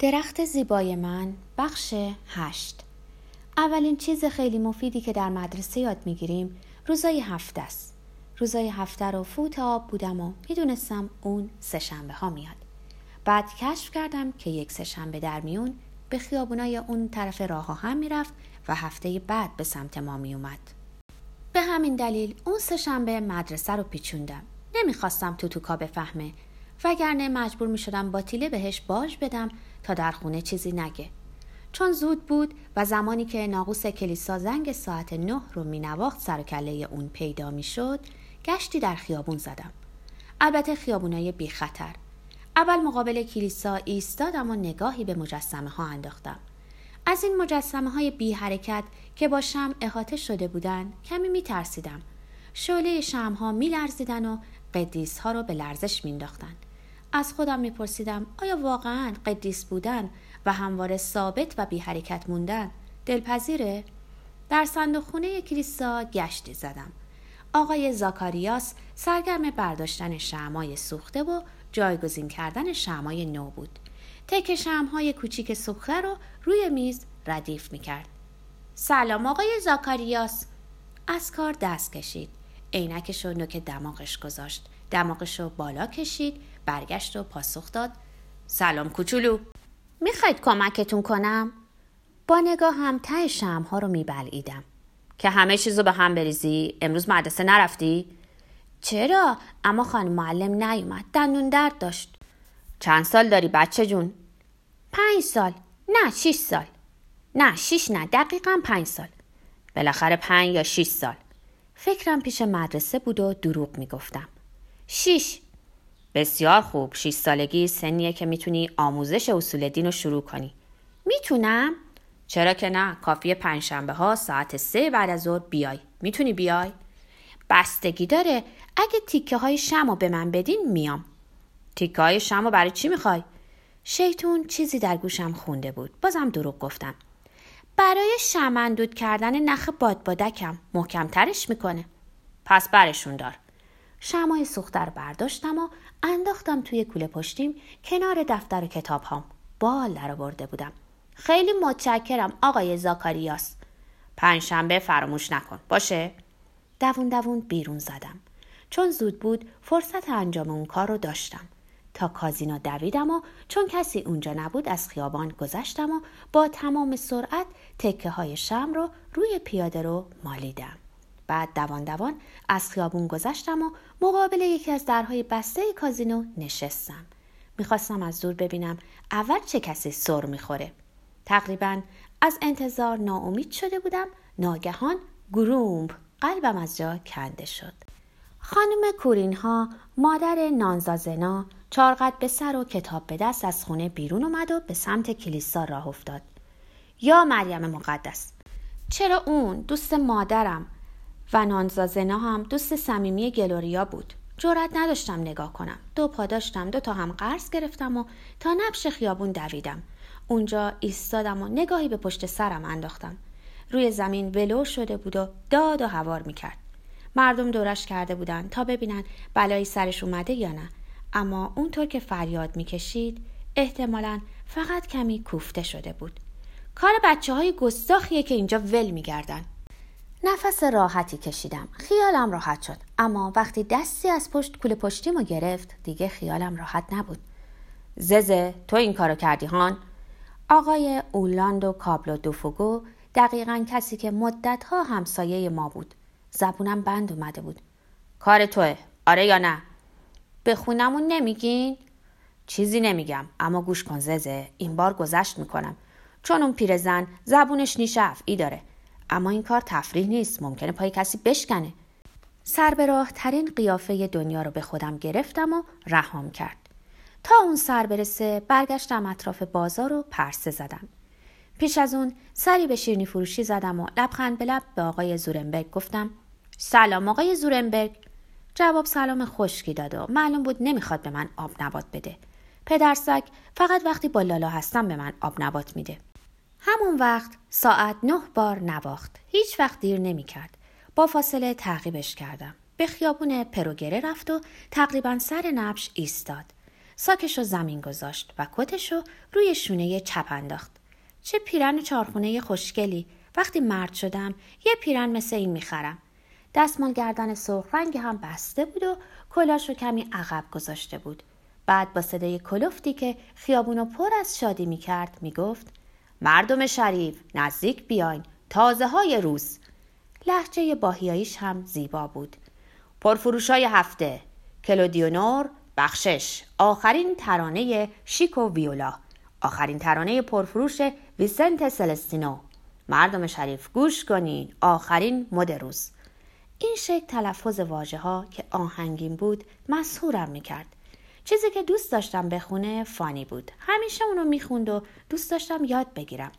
درخت زیبای من بخش هشت. اولین چیز خیلی مفیدی که در مدرسه یاد می‌گیریم روزای هفته است. روزای هفته رو فوت آب بودم و می‌دونستم اون سهشنبه ها میاد. بعد کشف کردم که یک سهشنبه در میون به خیابونای اون طرف راه ها هم می‌رفت و هفته بعد به سمت ما میومد به همین دلیل اون سهشنبه مدرسه رو پیچوندم. نمی‌خواستم توتوکا بفهمه. وگرنه مجبور می شدم با تیله بهش باج بدم تا در خونه چیزی نگه. چون زود بود و زمانی که ناقوس کلیسا زنگ ساعت نه رو می نواخت سر کله اون پیدا می شد گشتی در خیابون زدم. البته خیابونای بی خطر. اول مقابل کلیسا ایستادم و نگاهی به مجسمه ها انداختم. از این مجسمه های بی حرکت که با شم احاطه شده بودن کمی می ترسیدم. شعله شم ها می لرزیدن و قدیس ها رو به لرزش می از خودم میپرسیدم آیا واقعا قدیس بودن و همواره ثابت و بی حرکت موندن دلپذیره؟ در صندوق خونه کلیسا گشتی زدم. آقای زاکاریاس سرگرم برداشتن شمای سوخته و جایگزین کردن شمای نو بود. تک شمهای کوچیک سوخته رو روی میز ردیف می‌کرد. سلام آقای زاکاریاس. از کار دست کشید. عینکش رو نوک دماغش گذاشت. دماغش رو بالا کشید برگشت و پاسخ داد سلام کوچولو می‌خواید کمکتون کنم؟ با نگاه هم ته ها رو میبلعیدم که همه چیزو به هم بریزی امروز مدرسه نرفتی؟ چرا؟ اما خانم معلم نیومد دندون درد داشت چند سال داری بچه جون؟ پنج سال نه شیش سال نه شیش نه دقیقا پنج سال بالاخره پنج یا شیش سال فکرم پیش مدرسه بود و دروغ می‌گفتم. شیش. بسیار خوب. 6 سالگی سنیه که می‌تونی آموزش اصول دین رو شروع کنی. می‌تونم؟ چرا که نه. کافیه پنجشنبه ها ساعت سه بعد از ظهر بیای. می‌تونی بیای؟ بستگی داره. اگه تیکه های شم به من بدین میام. تیکه های شم برای چی می‌خوای؟ شیطون چیزی در گوشم خونده بود. بازم دروغ گفتم. برای شمندود کردن نخ بادبادکم محکمترش می‌کنه پس برشون دار شمای سوختر برداشتم و انداختم توی کوله پشتیم کنار دفتر و کتاب هم. بال در برده بودم. خیلی متشکرم آقای زاکاریاس. پنجشنبه فراموش نکن. باشه؟ دوون دوون بیرون زدم. چون زود بود فرصت انجام اون کار رو داشتم. تا کازینا دویدم و چون کسی اونجا نبود از خیابان گذشتم و با تمام سرعت تکه های شم رو روی پیاده رو مالیدم. بعد دوان دوان از خیابون گذشتم و مقابل یکی از درهای بسته کازینو نشستم. می‌خواستم از دور ببینم اول چه کسی سر می‌خوره. تقریبا از انتظار ناامید شده بودم ناگهان گرومب قلبم از جا کنده شد. خانم کورین ها مادر نانزازنا چارقد به سر و کتاب به دست از خونه بیرون اومد و به سمت کلیسا راه افتاد. یا مریم مقدس چرا اون دوست مادرم و نانزازنا هم دوست صمیمی گلوریا بود؟ جرأت نداشتم نگاه کنم. دو پا داشتم دو تا هم قرض گرفتم و تا نبش خیابون دویدم. اونجا ایستادم و نگاهی به پشت سرم انداختم. روی زمین ولو شده بود و داد و هوار می‌کرد. مردم دورش کرده بودن تا ببینن بلایی سرش اومده یا نه. اما اونطور که فریاد می‌کشید احتمالا فقط کمی کوفته شده بود. کار بچه های گستاخیه که اینجا ول میگردن. نفس راحتی کشیدم. خیالم راحت شد. اما وقتی دستی از پشت کوله پشتیمو گرفت دیگه خیالم راحت نبود. ززه تو این کارو کردی هان؟ آقای اولاندو کابلو دوفوگو دقیقا کسی که مدتها همسایه ما بود. زبونم بند اومده بود. کار توه. آره یا نه؟ به خونمون نمیگین؟ چیزی نمیگم. اما گوش کن ززه. این بار گذشت می‌کنم. چون اون پیرزن زبونش نیش ای داره. اما این کار تفریح نیست. ممکنه پای کسی بشکنه. سر به راه ترین قیافه دنیا رو به خودم گرفتم و رهام کرد. تا اون سر برسه برگشتم اطراف بازار و پرسه زدم. پیش از اون سری به شیرنی فروشی زدم و لبخند به لب به آقای زورنبرگ گفتم سلام آقای زورنبرگ جواب سلام خشکی داد و معلوم بود نمی‌خواد به من آب نبات بده پدرسگ فقط وقتی با لالا هستم به من آب نبات میده همون وقت ساعت نه بار نواخت. هیچ وقت دیر نمی کرد. با فاصله تعقیبش کردم. به خیابون پروگره رفت و تقریبا سر نبش ایستاد. ساکش رو زمین گذاشت و کتش رو روی شونه چپ انداخت. چه پیرن چارخونه خوشگلی. وقتی مرد شدم یه پیرن مثل این می‌خرم. دستمال گردن سرخ رنگ هم بسته بود و کلاش رو کمی عقب گذاشته بود. بعد با صدای کلفتی که خیابونو پر از شادی می‌کرد می‌گفت مردم شریف نزدیک بیاین تازه های روز لحجه باهیاییش هم زیبا بود پرفروش های هفته کلودیونور بخشش آخرین ترانه شیکو ویولا آخرین ترانه پرفروش ویسنت سلستینو. مردم شریف گوش کنین. آخرین مد روز. این شکل تلفظ واژه ها که آهنگین بود مسهورم می‌کرد. چیزی که دوست داشتم بخونه فانی بود. همیشه اونو می‌خوند و دوست داشتم یاد بگیرم.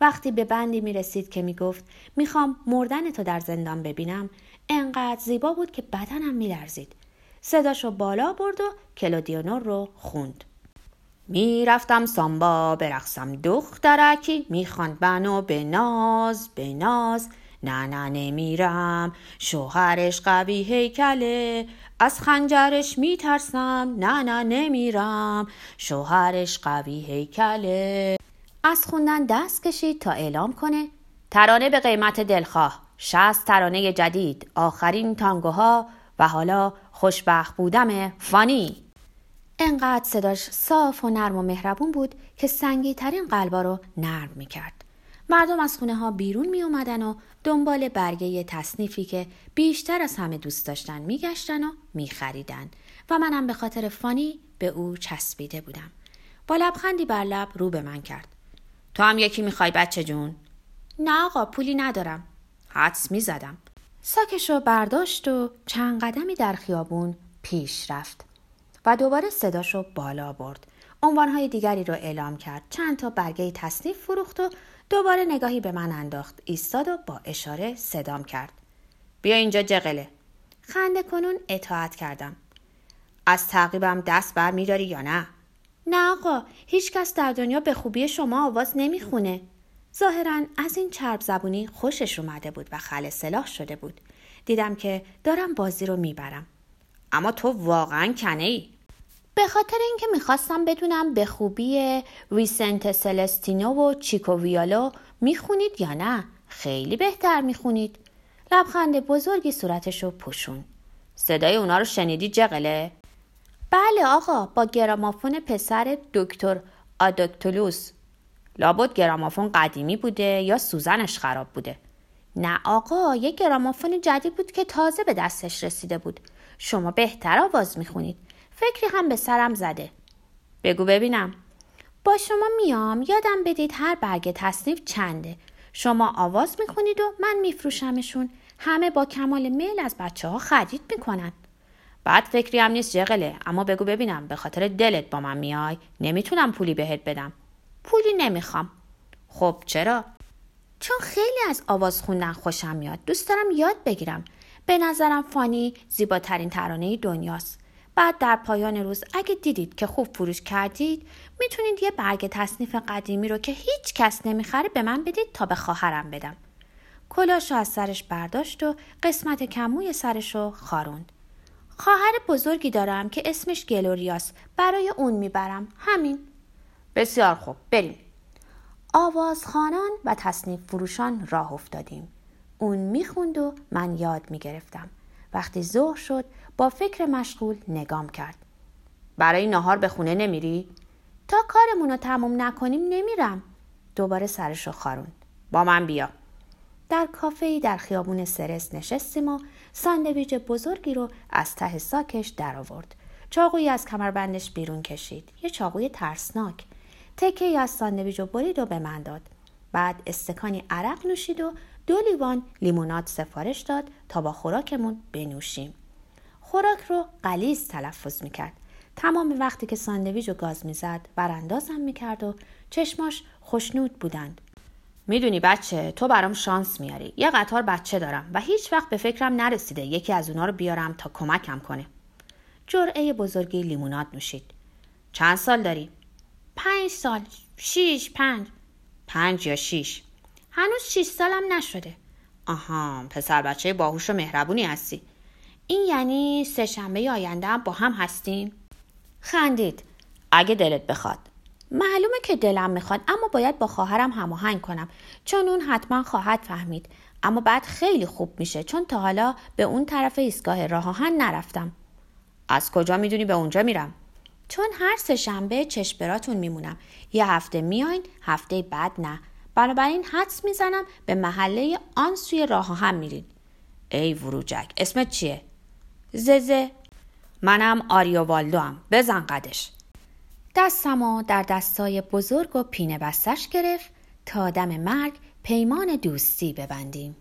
وقتی به بندی می‌رسید که می‌گفت می‌خوام مردن تو در زندان ببینم. انقدر زیبا بود که بدنم میلرزید. صداشو بالا برد و کلودیونور رو خوند. می‌رفتم سامبا برقصم دخترکی می‌خواند بنو به ناز به ناز. نه نه نمیرم شوهرش قوی هیکله. از خنجرش میترسم نه نه نمیرم شوهرش قوی هیکله. از خوندن دست کشید تا اعلام کنه ترانه به قیمت دلخواه. شست ترانه جدید آخرین تانگوها و حالا خوشبخت بودم فانی. انقدر صداش صاف و نرم و مهربون بود که سنگی ترین قلبا رو نرم می‌کرد مردم از خونه ها بیرون می اومدن و دنبال برگه تصنیفی که بیشتر از همه دوست داشتن میگشتن و میخریدن و منم به خاطر فانی به او چسبیده بودم. با لبخندی بر لب رو به من کرد. تو هم یکی می‌خوای بچه جون؟ نه آقا پولی ندارم. حدس می‌زدم. ساکش رو برداشت و چند قدمی در خیابون پیش رفت و دوباره صداش رو بالا برد. عنوانهای دیگری رو اعلام کرد. چند تا برگه تصنیف فروخت و دوباره نگاهی به من انداخت. ایستاد و با اشاره صدام کرد. بیا اینجا جقله. خنده کنون اطاعت کردم. از تعقیبم دست بر میداری یا نه؟ نه آقا هیچکس در دنیا به خوبی شما آواز نمی‌خونه. ظاهرا از این چرب زبونی خوشش اومده بود و خل سلاح شده بود. دیدم که دارم بازی رو می‌برم. اما تو واقعا کنه ای به خاطر اینکه می‌خواستم بدونم به خوبی ویسنت سلستینو و چیکو ویالو می‌خونید یا نه. خیلی بهتر می‌خونید. لبخند بزرگی صورتشو پوشون. صدای اونا رو شنیدی جقله؟ بله آقا با گرامافون پسر دکتر آدکتولوس لابد گرامافون قدیمی بوده یا سوزنش خراب بوده؟ نه آقا یه گرامافون جدید بود که تازه به دستش رسیده بود. شما بهتر آواز می‌خونید. فکری هم به سرم زده. بگو ببینم. با شما میام یادم بدید هر برگ تصنیف چنده. شما آواز می‌کنید و من میفروشمشون. همه با کمال میل از بچه ها خرید می‌کنن. بعد فکری هم نیست جغله اما بگو ببینم. به خاطر دلت با من میای. نمی‌تونم پولی بهت بدم. پولی نمی‌خوام. خب چرا؟ چون خیلی از آواز خوندن خوشم میاد. دوست دارم یاد بگیرم. به نظرم فانی زیباترین ترانه دنیاست. بعد در پایان روز اگه دیدید که خوب فروش کردید می‌تونید یه برگ تصنیف قدیمی رو که هیچ کس نمی‌خره به من بدید تا به خواهرم بدم. کلاش از سرش برداشت و قسمت کموی سرش رو خاروند. خواهر بزرگی دارم که اسمش گلوریاس برای اون می‌برم همین. بسیار خوب بریم. آوازخانان و تصنیف فروشان راه افتادیم. اون می‌خوند و من یاد می‌گرفتم. وقتی ظهر شد با فکر مشغول نگام کرد. برای نهار به خونه نمیری؟ تا کارمون رو تموم نکنیم نمیرم. دوباره سرش رو خاروند. با من بیا. در کافه در خیابون سرس نشستیم و ساندویج بزرگی رو از ته ساکش در آورد. چاقویی از کمربندش بیرون کشید. یه چاقوی ترسناک. تکه‌ای از ساندویج رو برید و به من داد. بعد استکانی عرق نوشید و دو لیوان لیموناد سفارش داد تا با خوراکمون بنوشیم. خوراک رو قلیز تلفظ می‌کرد. تمام وقتی که ساندویج و گاز می‌زد براندازم می‌کرد و چشماش خوشنود بودند. می‌دونی بچه تو برام شانس میاری. یه قطار بچه دارم و هیچ وقت به فکرم نرسیده یکی از اونا رو بیارم تا کمکم کنه. جرعه بزرگی لیموناد نوشید. چند سال داری؟ پنج سال. شیش پنج. پنج یا شیش. هنوز شیش سالم نشده. آها پسر بچه باهوش و مهربونی هستی. این یعنی سه شنبه آینده هم با هم هستیم؟ خندید. اگه دلت بخواد. معلومه که دلم می‌خواد اما باید با خواهرم هماهنگ کنم. چون اون حتما خواهد فهمید. اما بعد خیلی خوب میشه چون تا حالا به اون طرف ایستگاه راه آهن نرفتم. از کجا می‌دونی به اونجا میرم؟ چون هر سه شنبه چشم میمونم. یه هفته میاین هفته بعد نه. بنابراین حدس می‌زنم به محله آن سوی راه آهن میرین. ای وروجک اسمت چیه؟ ززه. منم آریو هم بزن قدش. دستمو در دستای بزرگ و پینه بستش گرفت تا دم مرگ پیمان دوستی ببندیم.